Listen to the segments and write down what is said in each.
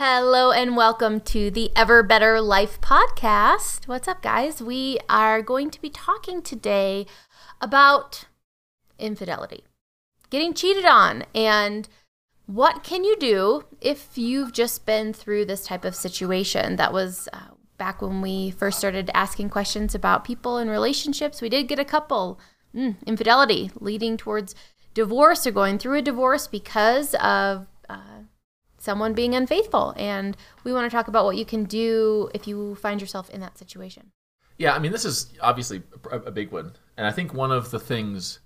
Hello and welcome to the Ever Better Life podcast. What's up, guys? We are going to be talking today about infidelity, getting cheated on, and what can you do if you've just been through this type of situation. That was uh, back when we first started asking questions about people in relationships. We did get a couple mm, infidelity leading towards divorce or going through a divorce because of someone being unfaithful. And we want to talk about what you can do if you find yourself in that situation. Yeah, I mean, this is obviously a, big one. And I think one of the things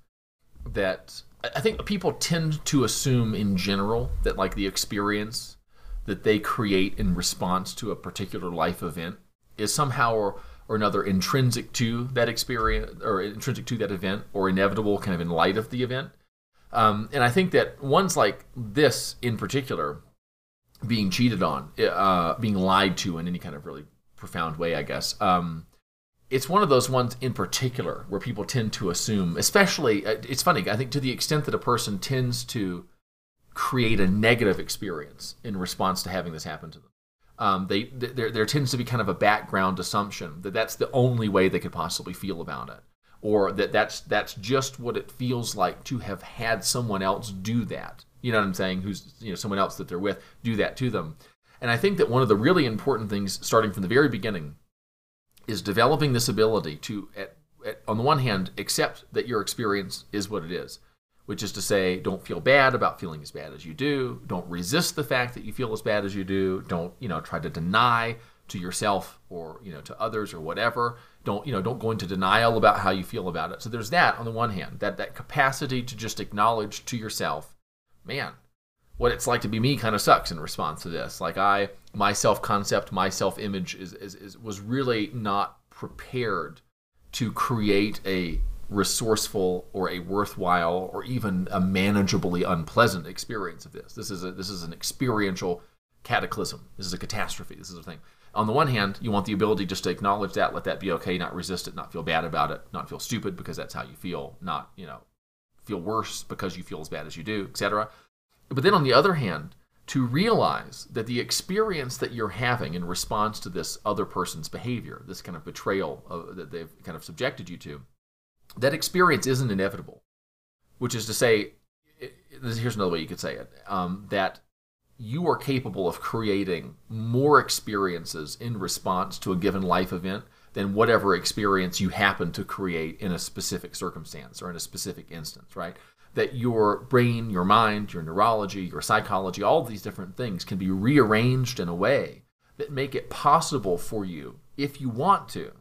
that I think people tend to assume in general that, like, the experience that they create in response to a particular life event is somehow or, or another intrinsic to that experience or intrinsic to that event or inevitable kind of in light of the event. Um, and I think that ones like this in particular being cheated on, uh, being lied to in any kind of really profound way, I guess. Um, it's one of those ones in particular where people tend to assume, especially, uh, it's funny, I think to the extent that a person tends to create a negative experience in response to having this happen to them. Um, they there, there tends to be kind of a background assumption that that's the only way they could possibly feel about it, or that that's that's just what it feels like to have had someone else do that you know what I'm saying, who's you know someone else that they're with, do that to them. And I think that one of the really important things, starting from the very beginning, is developing this ability to, at, at, on the one hand, accept that your experience is what it is, which is to say, don't feel bad about feeling as bad as you do. Don't resist the fact that you feel as bad as you do. Don't you know try to deny to yourself or you know to others or whatever. Don't you know don't go into denial about how you feel about it. So there's that on the one hand, that that capacity to just acknowledge to yourself man, what it's like to be me kind of sucks in response to this. Like I, my self concept, my self image is, is, is was really not prepared to create a resourceful or a worthwhile or even a manageably unpleasant experience of this. This is a this is an experiential cataclysm. This is a catastrophe. This is a thing. On the one hand, you want the ability just to acknowledge that, let that be okay, not resist it, not feel bad about it, not feel stupid because that's how you feel, not, you know, feel worse because you feel as bad as you do, etc. But then on the other hand, to realize that the experience that you're having in response to this other person's behavior, this kind of betrayal of, that they've kind of subjected you to, that experience isn't inevitable. Which is to say, here's another way you could say it um, that you are capable of creating more experiences in response to a given life event than whatever experience you happen to create in a specific circumstance or in a specific instance, right? That your brain, your mind, your neurology, your psychology, all these different things can be rearranged in a way that make it possible for you, if you want to,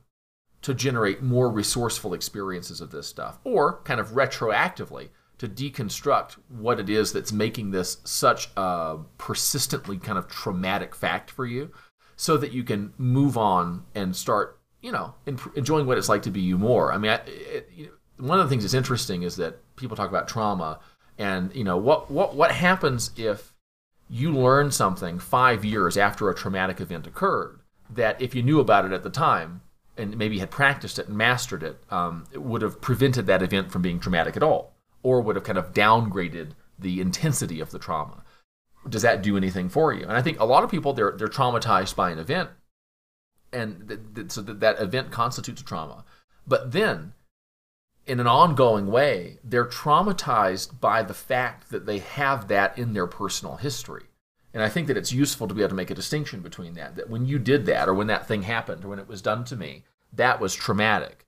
to generate more resourceful experiences of this stuff, or kind of retroactively to deconstruct what it is that's making this such a persistently kind of traumatic fact for you so that you can move on and start you know, enjoying what it's like to be you more. I mean, I, it, one of the things that's interesting is that people talk about trauma, and you know, what what what happens if you learn something five years after a traumatic event occurred that if you knew about it at the time and maybe had practiced it and mastered it, um, it would have prevented that event from being traumatic at all, or would have kind of downgraded the intensity of the trauma. Does that do anything for you? And I think a lot of people they're they're traumatized by an event and th- th- so that, that event constitutes trauma. But then, in an ongoing way, they're traumatized by the fact that they have that in their personal history. And I think that it's useful to be able to make a distinction between that. That when you did that, or when that thing happened, or when it was done to me, that was traumatic.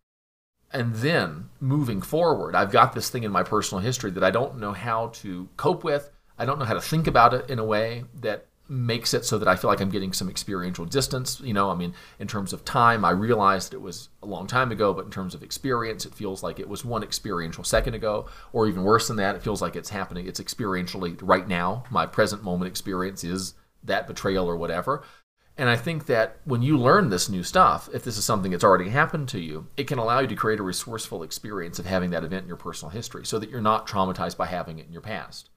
And then moving forward, I've got this thing in my personal history that I don't know how to cope with. I don't know how to think about it in a way that makes it so that I feel like I'm getting some experiential distance. You know, I mean, in terms of time, I realized that it was a long time ago, but in terms of experience, it feels like it was one experiential second ago, or even worse than that, it feels like it's happening. It's experientially right now. My present moment experience is that betrayal or whatever. And I think that when you learn this new stuff, if this is something that's already happened to you, it can allow you to create a resourceful experience of having that event in your personal history so that you're not traumatized by having it in your past.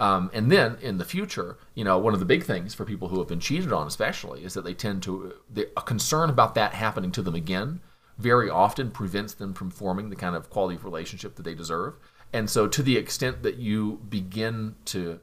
Um, and then in the future, you know, one of the big things for people who have been cheated on, especially, is that they tend to a concern about that happening to them again. Very often prevents them from forming the kind of quality of relationship that they deserve. And so, to the extent that you begin to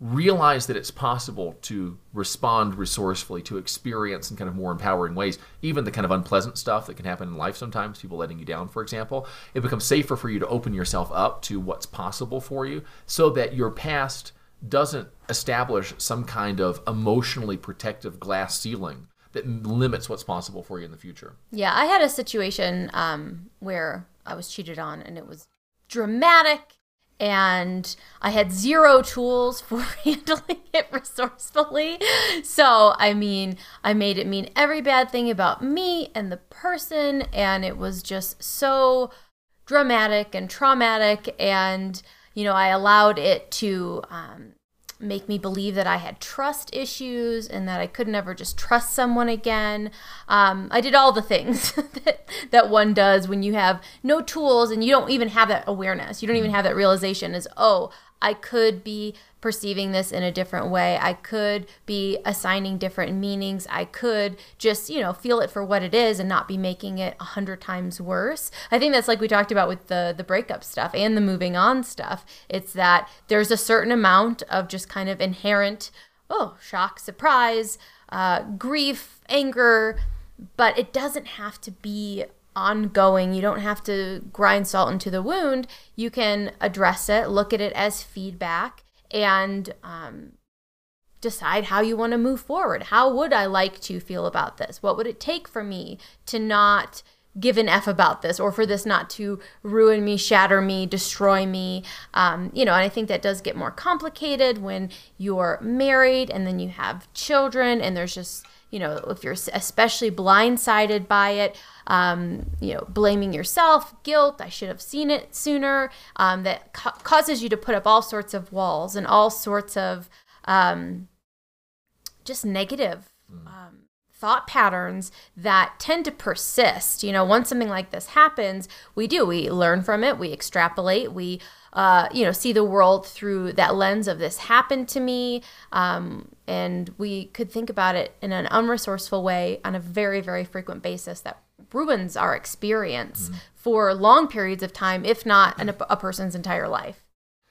realize that it's possible to respond resourcefully to experience in kind of more empowering ways. Even the kind of unpleasant stuff that can happen in life sometimes people letting you down for example it becomes safer for you to open yourself up to what's possible for you so that your past doesn't establish some kind of emotionally protective glass ceiling that limits what's possible for you in the future. Yeah, I had a situation um, where I was cheated on, and it was dramatic, and I had zero tools for handling it resourcefully. So, I mean, I made it mean every bad thing about me and the person, and it was just so dramatic and traumatic, and you know, I allowed it to um, make me believe that I had trust issues and that I could never just trust someone again. Um, I did all the things that, that one does when you have no tools and you don't even have that awareness. You don't even have that realization is, oh, I could be perceiving this in a different way. I could be assigning different meanings. I could just, you know, feel it for what it is and not be making it a hundred times worse. I think that's like we talked about with the the breakup stuff and the moving on stuff. It's that there's a certain amount of just kind of inherent, oh, shock, surprise, uh, grief, anger, but it doesn't have to be ongoing. You don't have to grind salt into the wound. You can address it, look at it as feedback, and um, decide how you want to move forward. How would I like to feel about this? What would it take for me to not give an F about this or for this not to ruin me, shatter me, destroy me? Um, you know, and I think that does get more complicated when you're married and then you have children and there's just you know, if you're especially blindsided by it, um, you know, blaming yourself, guilt, I should have seen it sooner, um, that ca- causes you to put up all sorts of walls and all sorts of um, just negative um, thought patterns that tend to persist. You know, once something like this happens, we do, we learn from it, we extrapolate, we uh, you know, see the world through that lens of this happened to me. Um, and we could think about it in an unresourceful way on a very, very frequent basis that ruins our experience mm-hmm. for long periods of time, if not an, a person's entire life.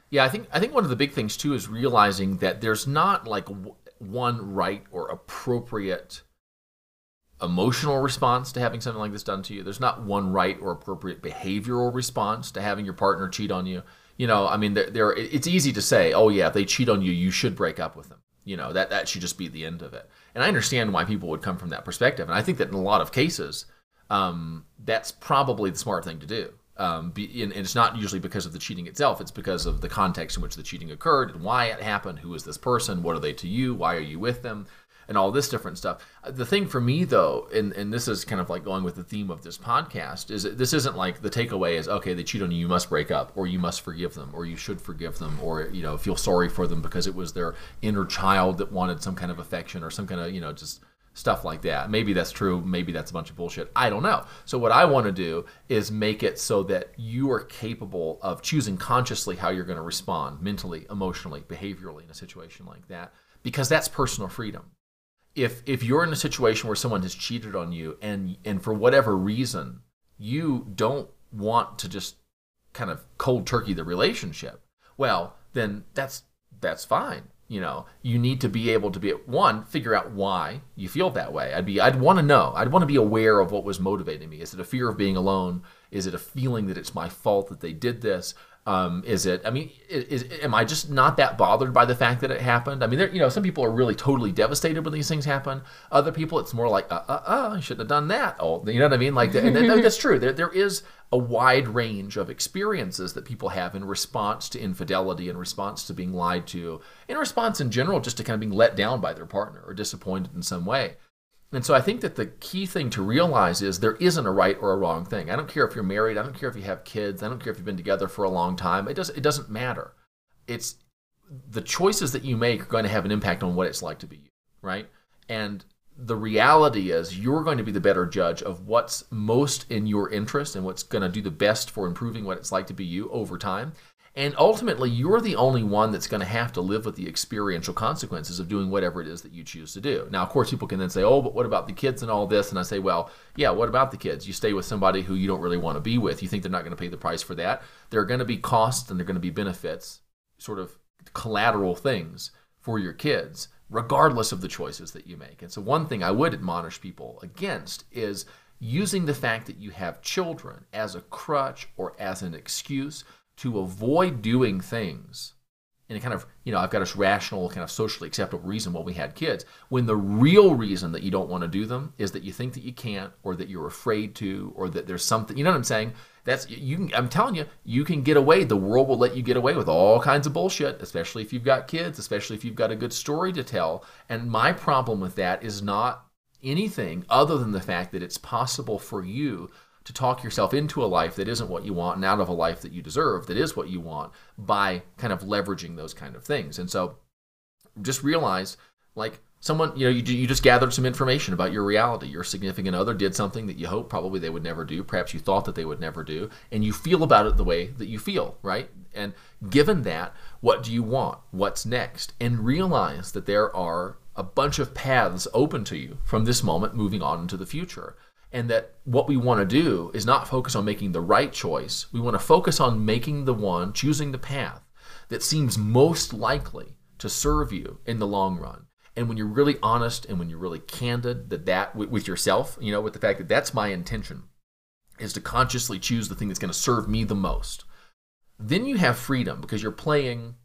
Yeah, I think I think one of the big things too is realizing that there's not like w- one right or appropriate emotional response to having something like this done to you. There's not one right or appropriate behavioral response to having your partner cheat on you you know, I mean, there, there, it's easy to say, oh yeah, if they cheat on you, you should break up with them. You know, that that should just be the end of it. And I understand why people would come from that perspective, and I think that in a lot of cases, um, that's probably the smart thing to do. Um, be, and, and, it's not usually because of the cheating itself; it's because of the context in which the cheating occurred and why it happened. Who is this person? What are they to you? Why are you with them? And all this different stuff. The thing for me though, and, and this is kind of like going with the theme of this podcast, is this isn't like the takeaway is okay, they cheat on you, you must break up, or you must forgive them, or you should forgive them, or you know feel sorry for them because it was their inner child that wanted some kind of affection or some kind of you know just stuff like that. Maybe that's true. Maybe that's a bunch of bullshit. I don't know. So, what I want to do is make it so that you are capable of choosing consciously how you're going to respond mentally, emotionally, behaviorally in a situation like that, because that's personal freedom if if you're in a situation where someone has cheated on you and and for whatever reason you don't want to just kind of cold turkey the relationship, well, then that's that's fine. You know, you need to be able to be at one figure out why you feel that way. I'd be I'd want to know. I'd want to be aware of what was motivating me. Is it a fear of being alone? Is it a feeling that it's my fault that they did this? Um, is it? I mean, is, is, am I just not that bothered by the fact that it happened? I mean, there, you know, some people are really totally devastated when these things happen. Other people, it's more like, uh, uh, uh I shouldn't have done that. Oh, you know what I mean? Like, and that's true. There, there is a wide range of experiences that people have in response to infidelity, in response to being lied to, in response in general, just to kind of being let down by their partner or disappointed in some way. And so I think that the key thing to realize is there isn't a right or a wrong thing. I don't care if you're married, I don't care if you have kids, I don't care if you've been together for a long time. It does it doesn't matter. It's the choices that you make are going to have an impact on what it's like to be you, right? And the reality is you're going to be the better judge of what's most in your interest and what's going to do the best for improving what it's like to be you over time. And ultimately, you're the only one that's going to have to live with the experiential consequences of doing whatever it is that you choose to do. Now, of course, people can then say, oh, but what about the kids and all this? And I say, well, yeah, what about the kids? You stay with somebody who you don't really want to be with. You think they're not going to pay the price for that. There are going to be costs and there are going to be benefits sort of collateral things for your kids regardless of the choices that you make. And so one thing I would admonish people against is using the fact that you have children as a crutch or as an excuse to avoid doing things in a kind of, you know, I've got a rational, kind of socially acceptable reason why we had kids, when the real reason that you don't want to do them is that you think that you can't, or that you're afraid to, or that there's something, you know what I'm saying? That's, you can, I'm telling you, you can get away. The world will let you get away with all kinds of bullshit, especially if you've got kids, especially if you've got a good story to tell. And my problem with that is not anything other than the fact that it's possible for you to talk yourself into a life that isn't what you want and out of a life that you deserve that is what you want by kind of leveraging those kind of things. And so just realize like someone you know you, you just gathered some information about your reality. Your significant other did something that you hope probably they would never do. Perhaps you thought that they would never do and you feel about it the way that you feel right? And given that what do you want? What's next? And realize that there are a bunch of paths open to you from this moment moving on into the future and that what we want to do is not focus on making the right choice. We want to focus on making the one, choosing the path that seems most likely to serve you in the long run. And when you're really honest and when you're really candid that that with yourself, you know, with the fact that that's my intention is to consciously choose the thing that's going to serve me the most. Then you have freedom because you're playing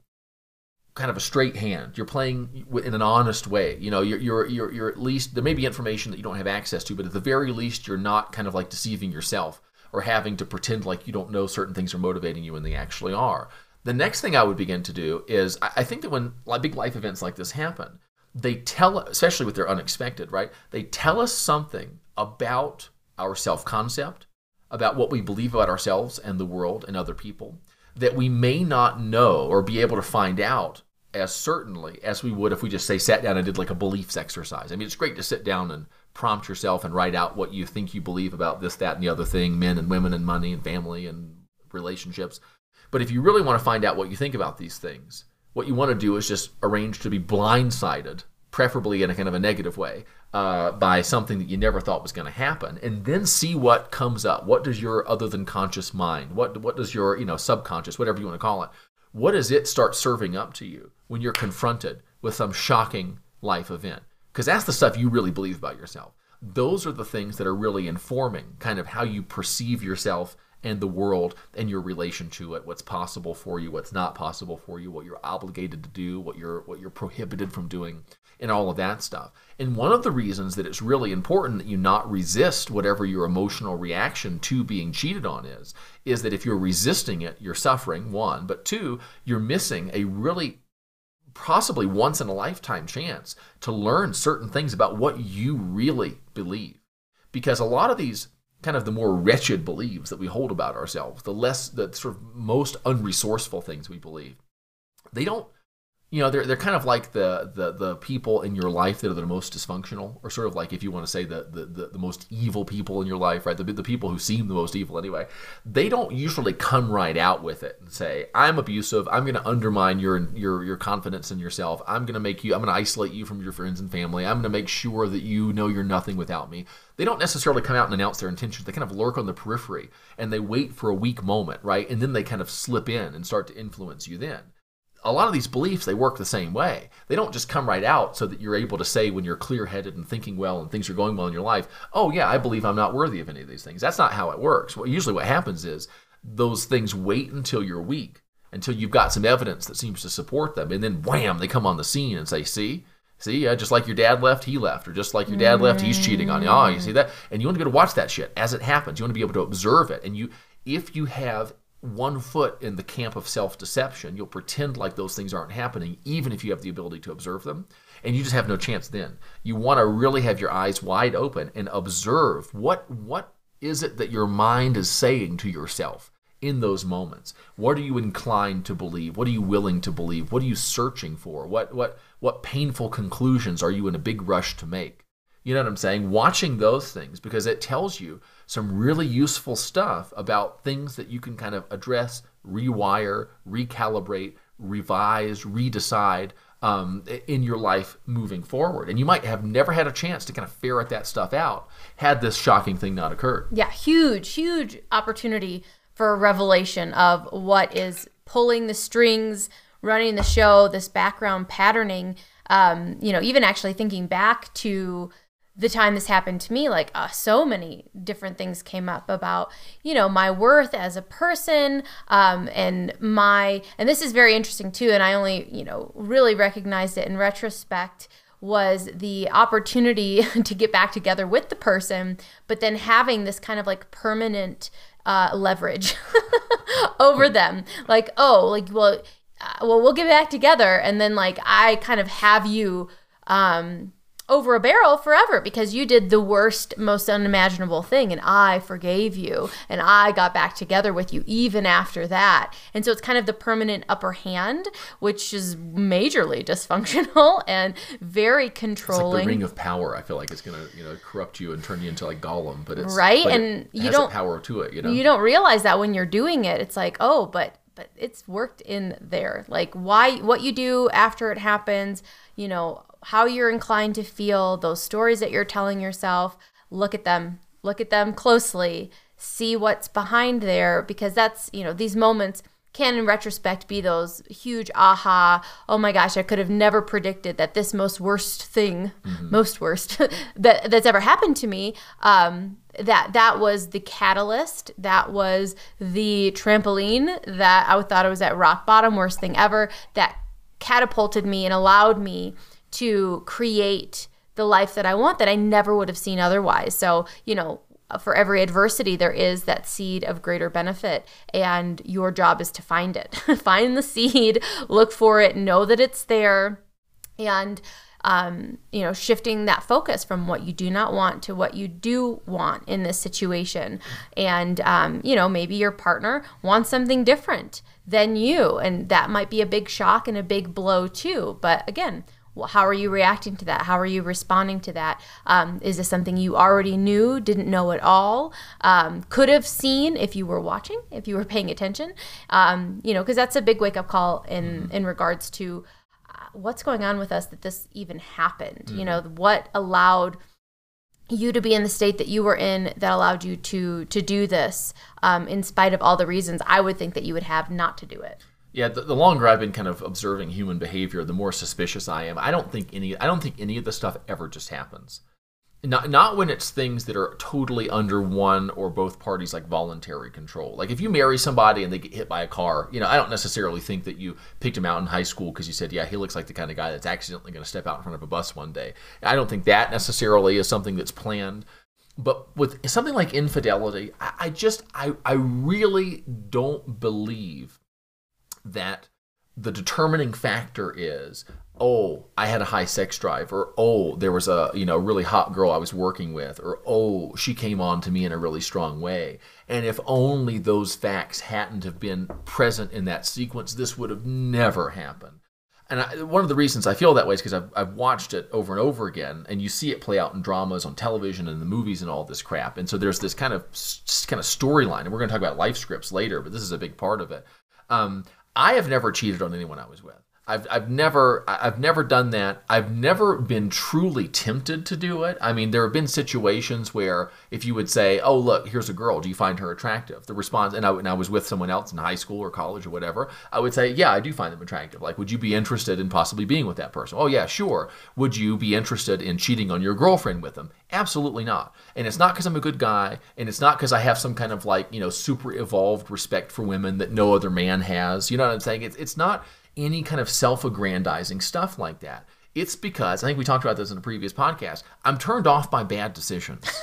kind of a straight hand. You're playing in an honest way. You know, you're, you're, you're, you're at least, there may be information that you don't have access to, but at the very least, you're not kind of like deceiving yourself or having to pretend like you don't know certain things are motivating you when they actually are. The next thing I would begin to do is I think that when big life events like this happen, they tell, especially with their unexpected, right? They tell us something about our self concept, about what we believe about ourselves and the world and other people that we may not know or be able to find out as certainly as we would if we just say sat down and did like a beliefs exercise. I mean, it's great to sit down and prompt yourself and write out what you think you believe about this, that, and the other thing, men and women and money and family and relationships. But if you really want to find out what you think about these things, what you want to do is just arrange to be blindsided preferably in a kind of a negative way, uh, by something that you never thought was going to happen, and then see what comes up. What does your other than conscious mind, what what does your you know subconscious, whatever you want to call it, what does it start serving up to you when you're confronted with some shocking life event? Because that's the stuff you really believe about yourself. Those are the things that are really informing kind of how you perceive yourself and the world and your relation to it what's possible for you what's not possible for you what you're obligated to do what you're what you're prohibited from doing and all of that stuff. And one of the reasons that it's really important that you not resist whatever your emotional reaction to being cheated on is, is that if you're resisting it, you're suffering, one, but two, you're missing a really possibly once in a lifetime chance to learn certain things about what you really believe. Because a lot of these kind of the more wretched beliefs that we hold about ourselves, the less, the sort of most unresourceful things we believe, they don't you know they're they're kind of like the the the people in your life that are the most dysfunctional or sort of like if you want to say the the, the, the most evil people in your life right? The, the people who seem the most evil anyway. They don't usually come right out with it and say i'm abusive. I'm going to undermine your your your confidence in yourself. I'm going to make you i'm going to isolate you from your friends and family. I'm going to make sure that you know you're nothing without me. They don't necessarily come out and announce their intentions. They kind of lurk on the periphery and they wait for a weak moment right? And then they kind of slip in and start to influence you then a lot of these beliefs they work the same way. They don't just come right out so that you're able to say when you're clear-headed and thinking well and things are going well in your life oh yeah i believe i'm not worthy of any of these things. That's not how it works. Well, usually what happens is those things wait until you're weak until you've got some evidence that seems to support them and then wham they come on the scene and say see? See? Uh, just like your dad left he left. Or just like your dad left he's cheating on you. Oh you see that? And you want to be able to watch that shit as it happens. You want to be able to observe it. And you if you have one foot in the camp of self deception. You'll pretend like those things aren't happening, even if you have the ability to observe them. And you just have no chance then. You want to really have your eyes wide open and observe what, what is it that your mind is saying to yourself in those moments? What are you inclined to believe? What are you willing to believe? What are you searching for? What, what, what painful conclusions are you in a big rush to make? You know what I'm saying? Watching those things because it tells you some really useful stuff about things that you can kind of address, rewire, recalibrate, revise, redecide um, in your life moving forward. And you might have never had a chance to kind of ferret that stuff out had this shocking thing not occurred. Yeah, huge, huge opportunity for a revelation of what is pulling the strings running the show, this background patterning, um, you know, even actually thinking back to the time this happened to me, like uh, so many different things came up about, you know, my worth as a person, um, and my, and this is very interesting too. And I only, you know, really recognized it in retrospect was the opportunity to get back together with the person, but then having this kind of like permanent uh, leverage over them. Like, oh, like, well, uh, well, we'll get back together, and then like I kind of have you um, over a barrel forever because you did the worst, most unimaginable thing, and I forgave you, and I got back together with you even after that. And so it's kind of the permanent upper hand, which is majorly dysfunctional and very controlling. It's like the ring of power. I feel like it's gonna, you know, corrupt you and turn you into like Gollum. But it's right, but and it you don't a power to it. You know, you don't realize that when you're doing it. It's like, oh, but but it's worked in there. Like why what you do after it happens, you know, how you're inclined to feel, those stories that you're telling yourself, look at them. Look at them closely. See what's behind there because that's, you know, these moments can in retrospect be those huge aha oh my gosh i could have never predicted that this most worst thing mm-hmm. most worst that that's ever happened to me um, that that was the catalyst that was the trampoline that i thought i was at rock bottom worst thing ever that catapulted me and allowed me to create the life that i want that i never would have seen otherwise. So you know for every adversity there is that seed of greater benefit and your job is to find it. Find the seed look for it know that it's there and um, you know shifting that focus from what you do not want to what you do want in this situation. And um, you know maybe your partner wants something different than you and that might be a big shock and a big blow too. But again how are you reacting to that? How are you responding to that? Um, is this something you already knew, didn't know at all, um, could have seen if you were watching, if you were paying attention? Um, you know, because that's a big wake up call in mm-hmm. in regards to uh, what's going on with us that this even happened. Mm-hmm. You know, what allowed you to be in the state that you were in that allowed you to to do this um, in spite of all the reasons I would think that you would have not to do it. Yeah, the, the, longer I've been kind of observing human behavior, the more suspicious I am. I don't think any I don't think any of the stuff ever just happens. Not not when it's things that are totally under one or both parties like voluntary control. Like if you marry somebody and they get hit by a car, you know, I don't necessarily think that you picked him out in high school because you said, "Yeah, he looks like the kind of guy that's accidentally going to step out in front of a bus one day." I don't think that necessarily is something that's planned but with something like infidelity, I, I, just I, I really don't believe that the determining factor is oh i had a high sex drive or oh there was a you know really hot girl i was working with or oh she came on to me in a really strong way and if only those facts hadn't have been present in that sequence this would have never happened and I, one of the reasons I feel that way is because I've, I've watched it over and over again, and you see it play out in dramas on television and the movies and all this crap. And so there's this kind of kind of storyline, and we're going to talk about life scripts later, but this is a big part of it. Um, I have never cheated on anyone I was with. I've, I've never I've never done that. I've never been truly tempted to do it. I mean, there have been situations where if you would say, "Oh, look, here's a girl. Do you find her attractive?" The response, and I, and I was with someone else in high school or college or whatever, I would say, "Yeah, I do find them attractive. Like, would you be interested in possibly being with that person?" "Oh, yeah, sure." Would you be interested in cheating on your girlfriend with them? Absolutely not. And it's not because I'm a good guy, and it's not because I have some kind of like you know super evolved respect for women that no other man has. You know what I'm saying? It's it's not any kind of self aggrandizing stuff like that. It's because, I think we talked about this in a previous podcast, I'm turned off by bad decisions.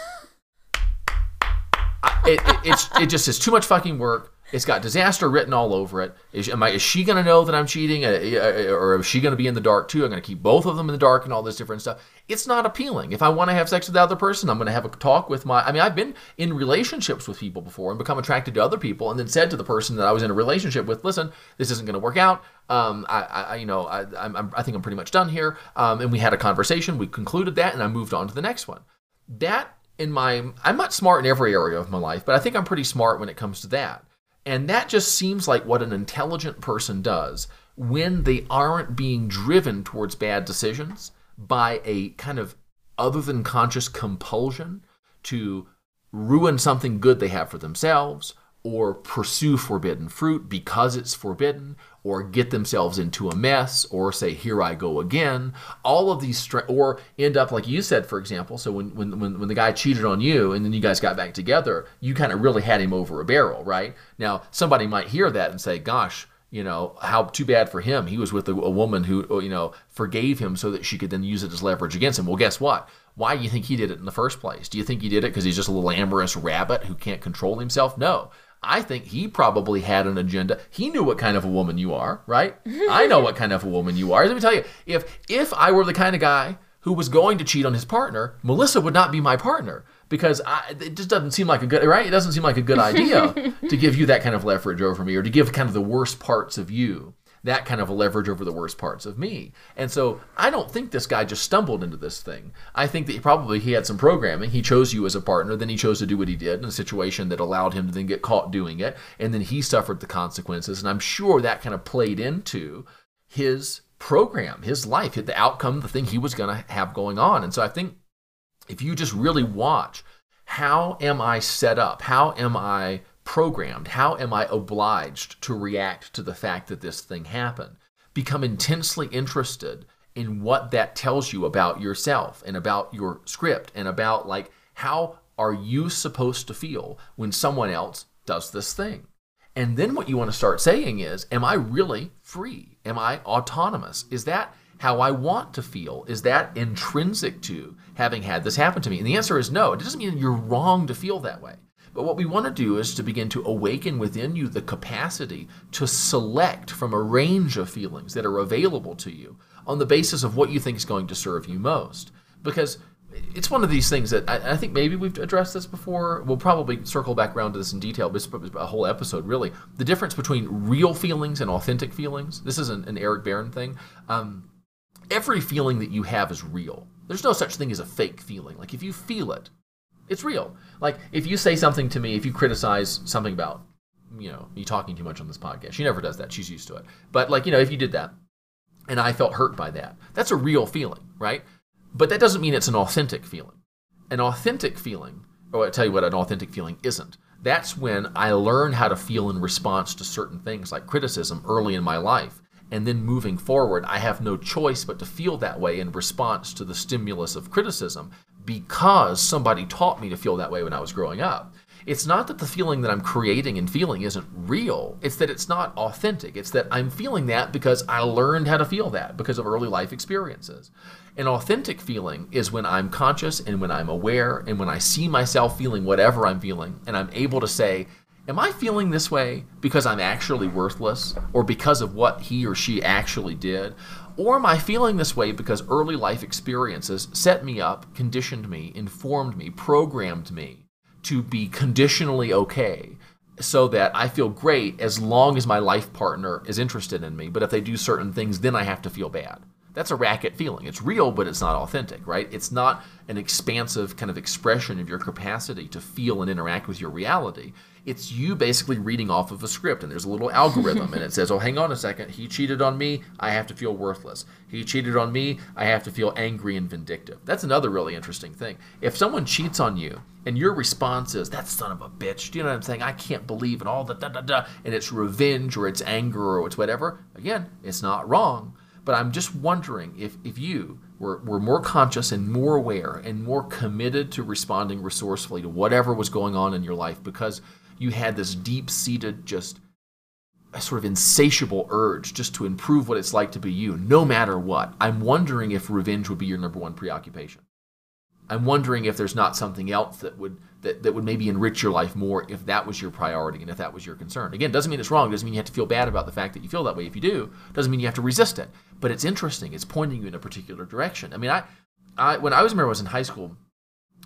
I, it, it, it just is too much fucking work. It's got disaster written all over it. Is, am I, is she going to know that I'm cheating, uh, uh, or is she going to be in the dark too? I'm going to keep both of them in the dark and all this different stuff. It's not appealing. If I want to have sex with the other person, I'm going to have a talk with my. I mean, I've been in relationships with people before and become attracted to other people, and then said to the person that I was in a relationship with, "Listen, this isn't going to work out. Um, I, I, you know, I, I'm, I think I'm pretty much done here." Um, and we had a conversation. We concluded that, and I moved on to the next one. That in my, I'm not smart in every area of my life, but I think I'm pretty smart when it comes to that and that just seems like what an intelligent person does when they aren't being driven towards bad decisions by a kind of other than conscious compulsion to ruin something good they have for themselves or pursue forbidden fruit because it's forbidden or get themselves into a mess or say here i go again. All of these or end up like you said for example so when, when when the guy cheated on you and then you guys got back together you kind of really had him over a barrel right? Now somebody might hear that and say gosh you know how too bad for him. He was with a, a woman who uh, you know forgave him so that she could then use it as leverage against him. Well guess what? Why do you think he did it in the first place? Do you think he did it because he's just a little amorous rabbit who can't control himself? No I think he probably had an agenda. He knew what kind of a woman you are, right? I know what kind of a woman you are. Let me tell you, if if I were the kind of guy who was going to cheat on his partner, Melissa would not be my partner because I, it just doesn't seem like a good right. It doesn't seem like a good idea to give you that kind of leverage over me, or to give kind of the worst parts of you that kind of leverage over the worst parts of me. And so I don't think this guy just stumbled into this thing. I think that he probably he had some programming. He chose you as a partner, then he chose to do what he did in a situation that allowed him to then get caught doing it, and then he suffered the consequences. And I'm sure that kind of played into his program, his life, the outcome, the thing he was going to have going on. And so I think if you just really watch how am I set up? How am I programmed? How am I obliged to react to the fact that this thing happened? Become intensely interested in what that tells you about yourself and about your script and about like how are you supposed to feel when someone else does this thing? And then what you want to start saying is, am I really free? Am I autonomous? Is that how I want to feel? Is that intrinsic to having had this happen to me? And the answer is no. It doesn't mean you're wrong to feel that way. But what we want to do is to begin to awaken within you the capacity to select from a range of feelings that are available to you on the basis of what you think is going to serve you most. Because it's one of these things that I, I, think maybe we've addressed this before. We'll probably circle back around to this in detail, but it's a whole episode really. The difference between real feelings and authentic feelings. This is an, an Eric Berne thing. Um, every feeling that you have is real. There's no such thing as a fake feeling. Like if you feel it, it's real. Like if you say something to me, if you criticize something about, you know, me talking too much on this podcast, she never does that. She's used to it. But like, you know, if you did that and I felt hurt by that, that's a real feeling, right? But that doesn't mean it's an authentic feeling. An authentic feeling, oh, or I'll tell you what an authentic feeling isn't. That's when I learn how to feel in response to certain things like criticism early in my life. And then moving forward, I have no choice but to feel that way in response to the stimulus of criticism because somebody taught me to feel that way when I was growing up. It's not that the feeling that I'm creating and feeling isn't real. It's that it's not authentic. It's that I'm feeling that because I learned how to feel that because of early life experiences. An authentic feeling is when I'm conscious and when I'm aware and when I see myself feeling whatever I'm feeling and I'm able to say, Am I feeling this way because I'm actually worthless or because of what he or she actually did? Or am I feeling this way because early life experiences set me up, conditioned me, informed me, programmed me to be conditionally okay so that I feel great as long as my life partner is interested in me. But if they do certain things, then I have to feel bad. That's a racket feeling. It's real, but it's not authentic, right? It's not an expansive kind of expression of your capacity to feel and interact with your reality it's you basically reading off of a script and there's a little algorithm and it says oh hang on a second. He cheated on me. I have to feel worthless. He cheated on me. I have to feel angry and vindictive. That's another really interesting thing. If someone cheats on you and your response is that son of a bitch do you know what i'm saying? I can't believe and all the da da da and it's revenge or it's anger or it's whatever again it's not wrong. But i'm just wondering if if you were, were more conscious and more aware and more committed to responding resourcefully to whatever was going on in your life because you had this deep seated, just a sort of insatiable urge just to improve what it's like to be you, no matter what. I'm wondering if revenge would be your number one preoccupation. I'm wondering if there's not something else that would that, that would maybe enrich your life more if that was your priority and if that was your concern. Again, doesn't mean it's wrong, doesn't mean you have to feel bad about the fact that you feel that way. If you do, doesn't mean you have to resist it. But it's interesting. It's pointing you in a particular direction. I mean, I, I when I was I was in high school,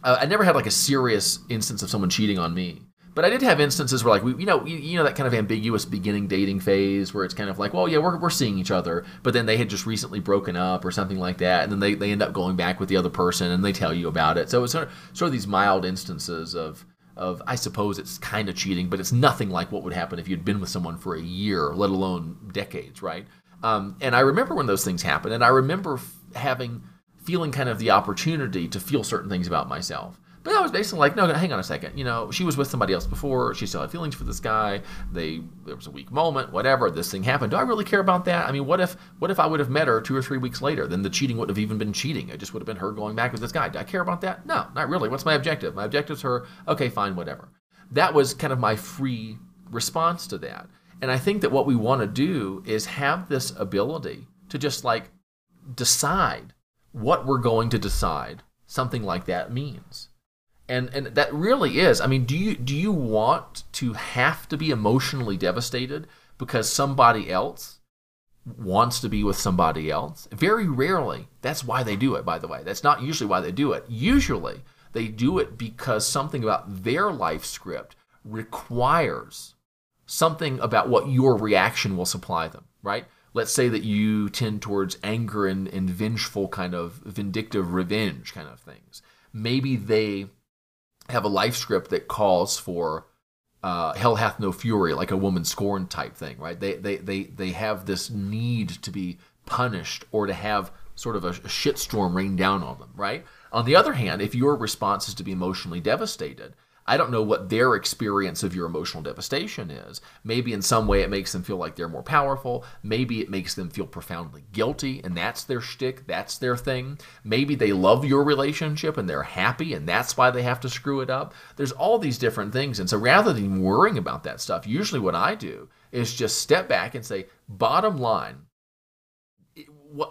uh, I never had like a serious instance of someone cheating on me. But I did have instances where, like, we, you know, you, you, know that kind of ambiguous beginning dating phase where it's kind of like, well, yeah, we're, we're seeing each other, but then they had just recently broken up or something like that, and then they, they end up going back with the other person and they tell you about it. So it's sort of, sort of these mild instances of, of I suppose it's kind of cheating, but it's nothing like what would happen if you'd been with someone for a year, let alone decades, right? Um, and I remember when those things happened, and I remember f- having feeling kind of the opportunity to feel certain things about myself But I was basically like, no, hang on a second. You know, she was with somebody else before. She still had feelings for this guy. They there was a weak moment, whatever. This thing happened. Do I really care about that? I mean, what if what if I would have met her two or three weeks later? Then the cheating wouldn't have even been cheating. It just would have been her going back with this guy. Do I care about that? No, not really. What's my objective? My objective is her. Okay, fine, whatever. That was kind of my free response to that. And I think that what we want to do is have this ability to just like decide what we're going to decide something like that means. And and that really is. I mean, do you do you want to have to be emotionally devastated because somebody else wants to be with somebody else? Very rarely. That's why they do it, by the way. That's not usually why they do it. Usually, they do it because something about their life script requires something about what your reaction will supply them, right? Let's say that you tend towards anger and, and vengeful kind of vindictive revenge kind of things. Maybe they have a life script that calls for uh, hell hath no fury, like a woman scorned type thing, right? They, they, they, they have this need to be punished or to have sort of a, a shitstorm rain down on them, right? On the other hand, if your response is to be emotionally devastated, I don't know what their experience of your emotional devastation is. Maybe in some way it makes them feel like they're more powerful. Maybe it makes them feel profoundly guilty, and that's their shtick, that's their thing. Maybe they love your relationship and they're happy, and that's why they have to screw it up. There's all these different things. And so rather than worrying about that stuff, usually what I do is just step back and say, bottom line,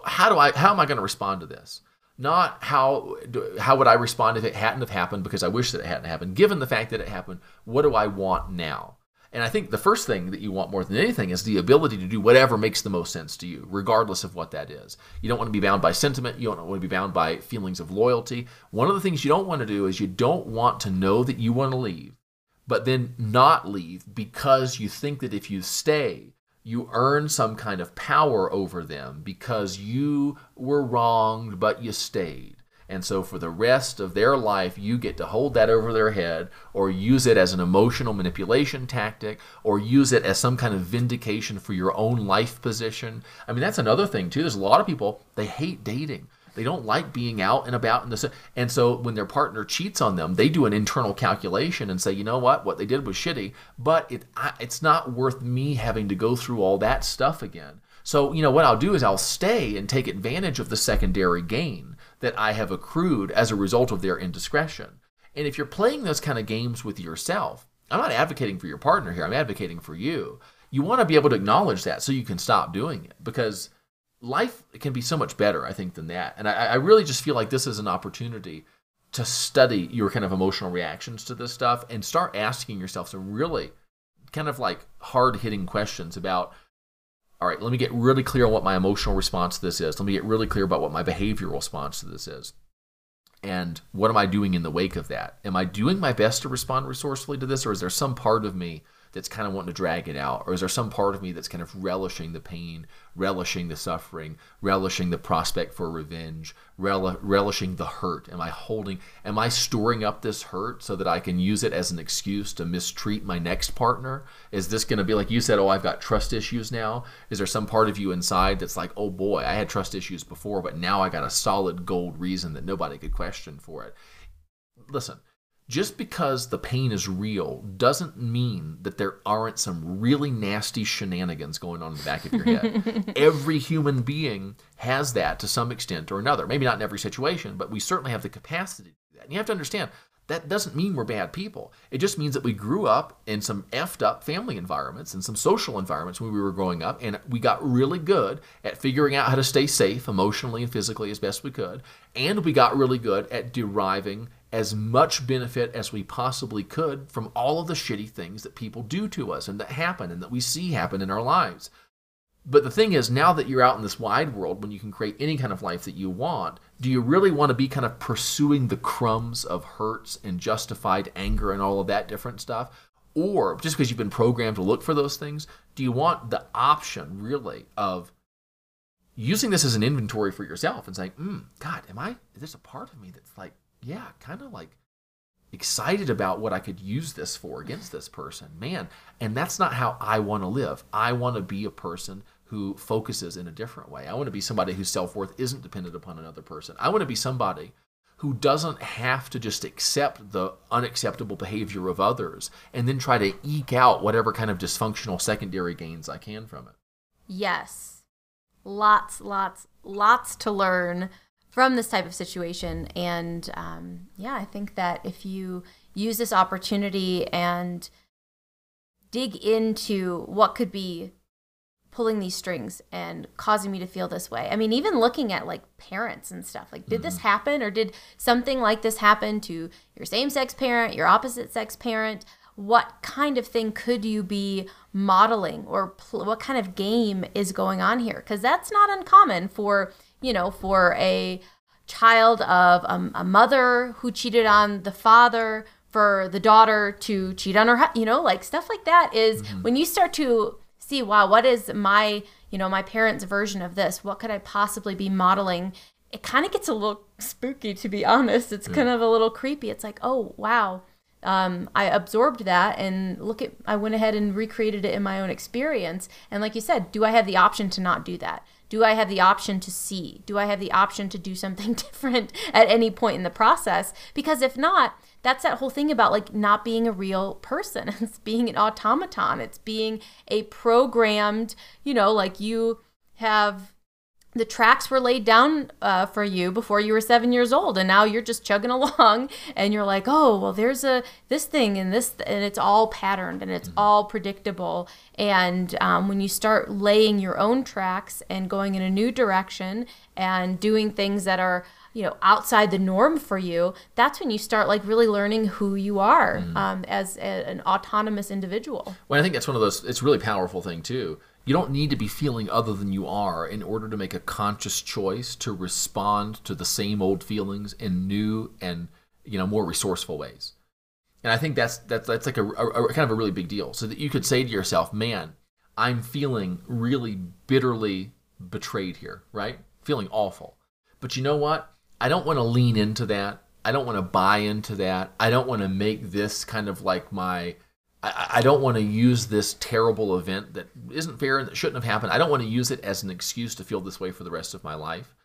how do I how am I going to respond to this? Not how how would I respond if it hadn't have happened because I wish that it hadn't happened. Given the fact that it happened, what do I want now? And I think the first thing that you want more than anything is the ability to do whatever makes the most sense to you, regardless of what that is. You don't want to be bound by sentiment. You don't want to be bound by feelings of loyalty. One of the things you don't want to do is you don't want to know that you want to leave, but then not leave because you think that if you stay, you earn some kind of power over them because you were wronged, but you stayed. And so for the rest of their life, you get to hold that over their head or use it as an emotional manipulation tactic or use it as some kind of vindication for your own life position. I mean, that's another thing, too. There's a lot of people, they hate dating. They don't like being out and about in the and so when their partner cheats on them, they do an internal calculation and say, you know what, what they did was shitty, but it it's not worth me having to go through all that stuff again. So you know what I'll do is I'll stay and take advantage of the secondary gain that I have accrued as a result of their indiscretion. And if you're playing those kind of games with yourself, I'm not advocating for your partner here. I'm advocating for you. You want to be able to acknowledge that so you can stop doing it because life can be so much better, I think, than that. And I, I really just feel like this is an opportunity to study your kind of emotional reactions to this stuff and start asking yourself some really kind of like hard hitting questions about all right, let me get really clear on what my emotional response to this is. Let me get really clear about what my behavioral response to this is. And what am I doing in the wake of that? Am I doing my best to respond resourcefully to this, or is there some part of me that's kind of wanting to drag it out? Or is there some part of me that's kind of relishing the pain, relishing the suffering, relishing the prospect for revenge, rel- relishing the hurt? Am I holding, am I storing up this hurt so that I can use it as an excuse to mistreat my next partner? Is this going to be like you said, oh, I've got trust issues now? Is there some part of you inside that's like, oh boy, I had trust issues before, but now I got a solid gold reason that nobody could question for it? Listen just because the pain is real doesn't mean that there aren't some really nasty shenanigans going on in the back of your head. every human being has that to some extent or another. Maybe not in every situation, but we certainly have the capacity to do that. And you have to understand that doesn't mean we're bad people. It just means that we grew up in some effed up family environments and some social environments when we were growing up, and we got really good at figuring out how to stay safe emotionally and physically as best we could. And we got really good at deriving as much benefit as we possibly could from all of the shitty things that people do to us and that happen and that we see happen in our lives. But the thing is, now that you're out in this wide world, when you can create any kind of life that you want, do you really want to be kind of pursuing the crumbs of hurts and justified anger and all of that different stuff? Or just because you've been programmed to look for those things, do you want the option really of using this as an inventory for yourself and saying, mm, God, am I, is this a part of me that's like yeah, kind of like excited about what I could use this for against this person. Man, and that's not how I want to live. I want to be a person who focuses in a different way. I want to be somebody whose self worth isn't dependent upon another person. I want to be somebody who doesn't have to just accept the unacceptable behavior of others and then try to eke out whatever kind of dysfunctional secondary gains I can from it. Yes. Lots, lots, lots to learn from this type of situation. And um, yeah, I think that if you use this opportunity and dig into what could be pulling these strings and causing me to feel this way. I mean, even looking at like parents and stuff. Like, did mm-hmm. this happen or did something like this happen to your same sex parent, your opposite sex parent? What kind of thing could you be modeling or pl- what kind of game is going on here? Because that's not uncommon for, you know, for a child of a, a mother who cheated on the father for the daughter to cheat on her you know like stuff like that is mm-hmm. when you start to see, wow, what is my, you know, my parents' version of this? What could I possibly be modeling? It kind of gets a little spooky, to be honest. It's kind of a little creepy. It's like, oh, wow. Um, I absorbed that and look at, I went ahead and recreated it in my own experience. And like you said, do I have the option to not do that? Do I have the option to see? Do I have the option to do something different at any point in the process? Because if not, that's that whole thing about like not being a real person. It's being an automaton. It's being a programmed, you know, like you have the tracks were laid down uh, for you before you were seven years old and now you're just chugging along and you're like oh well there's a this thing and this and it's all patterned and it's mm-hmm. all predictable and um, when you start laying your own tracks and going in a new direction and doing things that are you know outside the norm for you that's when you start like really learning who you are mm. um, as a, an autonomous individual well i think that's one of those it's a really powerful thing too you don't need to be feeling other than you are in order to make a conscious choice to respond to the same old feelings in new and you know more resourceful ways and i think that's that's that's like a, a, a kind of a really big deal so that you could say to yourself man i'm feeling really bitterly betrayed here right feeling awful but you know what I don't want to lean into that. I don't want to buy into that. I don't want to make this kind of like my. I, don't want to use this terrible event that isn't fair and that shouldn't have happened. I don't want to use it as an excuse to feel this way for the rest of my life.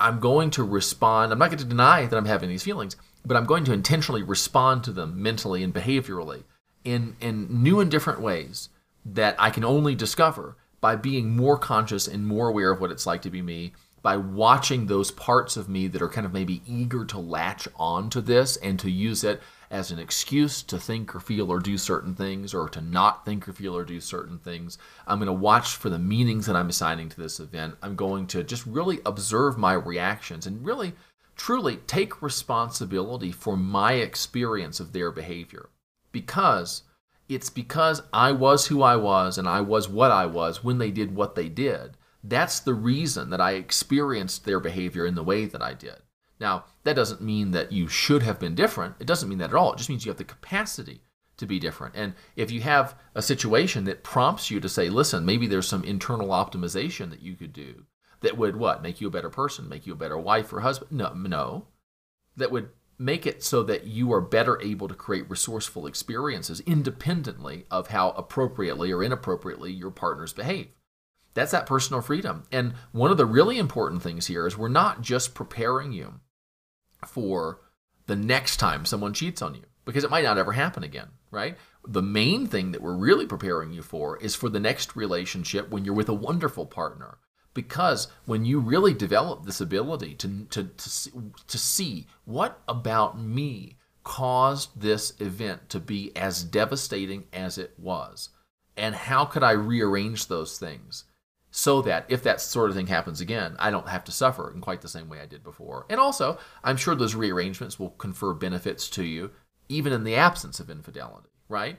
I'm going to respond. I'm not going to deny that I'm having these feelings, but I'm going to intentionally respond to them mentally and behaviorally in, in new and different ways that I can only discover by being more conscious and more aware of what it's like to be me by watching those parts of me that are kind of maybe eager to latch on to this and to use it as an excuse to think or feel or do certain things or to not think or feel or do certain things. I'm going to watch for the meanings that I'm assigning to this event. I'm going to just really observe my reactions and really, truly take responsibility for my experience of their behavior. Because it's because I was who I was and I was what I was when they did what they did that's the reason that I experienced their behavior in the way that I did. Now, that doesn't mean that you should have been different. It doesn't mean that at all. It just means you have the capacity to be different. And if you have a situation that prompts you to say, listen, maybe there's some internal optimization that you could do that would what? Make you a better person, make you a better wife or husband? No, no. That would make it so that you are better able to create resourceful experiences independently of how appropriately or inappropriately your partners behave. That's that personal freedom. And one of the really important things here is we're not just preparing you for the next time someone cheats on you because it might not ever happen again, right? The main thing that we're really preparing you for is for the next relationship when you're with a wonderful partner. Because when you really develop this ability to, to, to, to see what about me caused this event to be as devastating as it was, and how could I rearrange those things? So that if that sort of thing happens again, I don't have to suffer in quite the same way I did before. And also, I'm sure those rearrangements will confer benefits to you, even in the absence of infidelity, right?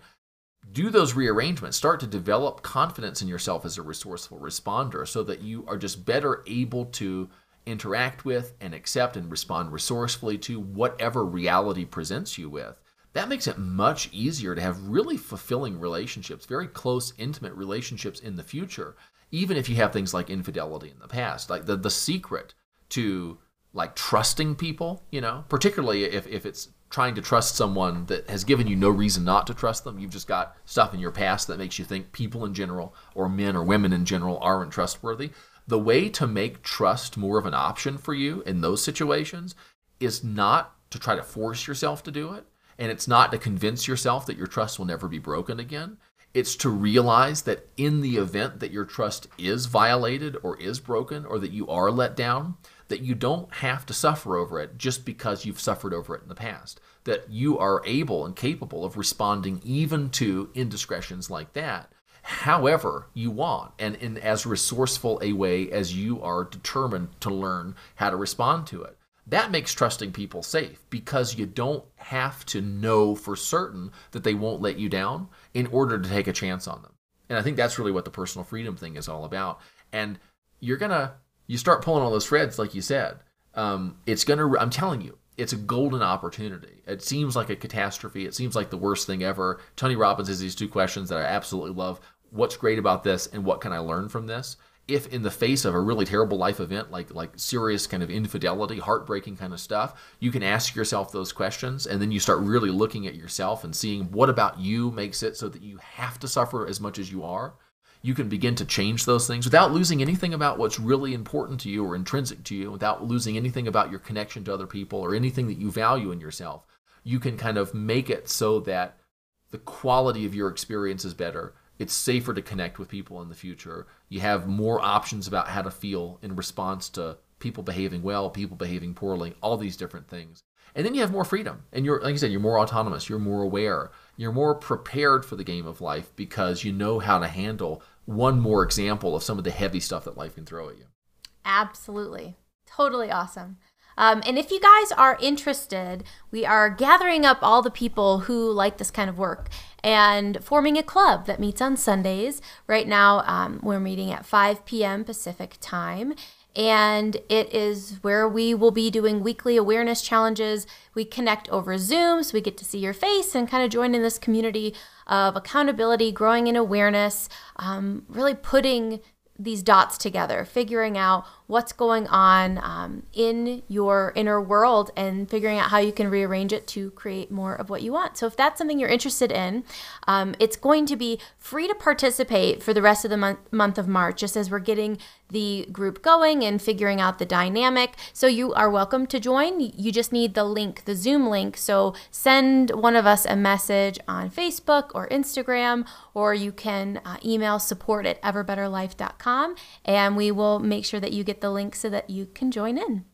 Do those rearrangements, start to develop confidence in yourself as a resourceful responder so that you are just better able to interact with and accept and respond resourcefully to whatever reality presents you with. That makes it much easier to have really fulfilling relationships, very close, intimate relationships in the future even if you have things like infidelity in the past like the the secret to like trusting people you know particularly if, if it's trying to trust someone that has given you no reason not to trust them you've just got stuff in your past that makes you think people in general or men or women in general aren't trustworthy the way to make trust more of an option for you in those situations is not to try to force yourself to do it, and it's not to convince yourself that your trust will never be broken again. It's to realize that in the event that your trust is violated or is broken or that you are let down, that you don't have to suffer over it just because you've suffered over it in the past. That you are able and capable of responding even to indiscretions like that however you want and in as resourceful a way as you are determined to learn how to respond to it. That makes trusting people safe because you don't have to know for certain that they won't let you down in order to take a chance on them. And I think that's really what the personal freedom thing is all about. And you're to, you start pulling all those threads, like you said. Um, it's to, I'm telling you, it's a golden opportunity. It seems like a catastrophe. It seems like the worst thing ever. Tony Robbins has these two questions that I absolutely love. What's great about this and what can I learn from this? If in the face of a really terrible life event like like serious kind of infidelity heartbreaking kind of stuff you can ask yourself those questions and then you start really looking at yourself and seeing what about you makes it so that you have to suffer as much as you are. You can begin to change those things without losing anything about what's really important to you or intrinsic to you without losing anything about your connection to other people or anything that you value in yourself. You can kind of make it so that the quality of your experience is better it's safer to connect with people in the future. You have more options about how to feel in response to people behaving well, people behaving poorly, all these different things. And then you have more freedom. And you're, like I said, you're more autonomous, you're more aware, you're more prepared for the game of life because you know how to handle one more example of some of the heavy stuff that life can throw at you. Absolutely. Totally awesome. Um, and if you guys are interested, we are gathering up all the people who like this kind of work and forming a club that meets on Sundays. Right now, um, we're meeting at 5 p.m. Pacific time. And it is where we will be doing weekly awareness challenges. We connect over Zoom so we get to see your face and kind of join in this community of accountability, growing in awareness, um, really putting these dots together, figuring out what's going on um, in your inner world and figuring out how you can rearrange it to create more of what you want. So, if that's something you're interested in, um, it's going to be free to participate for the rest of the month, month of March, just as we're getting the group going and figuring out the dynamic. So you are welcome to join. You just need the link, the Zoom link. So send one of us a message on Facebook or Instagram, or you can uh, email support at everbetterlife.com and we will make sure that you get the link so that you can join in.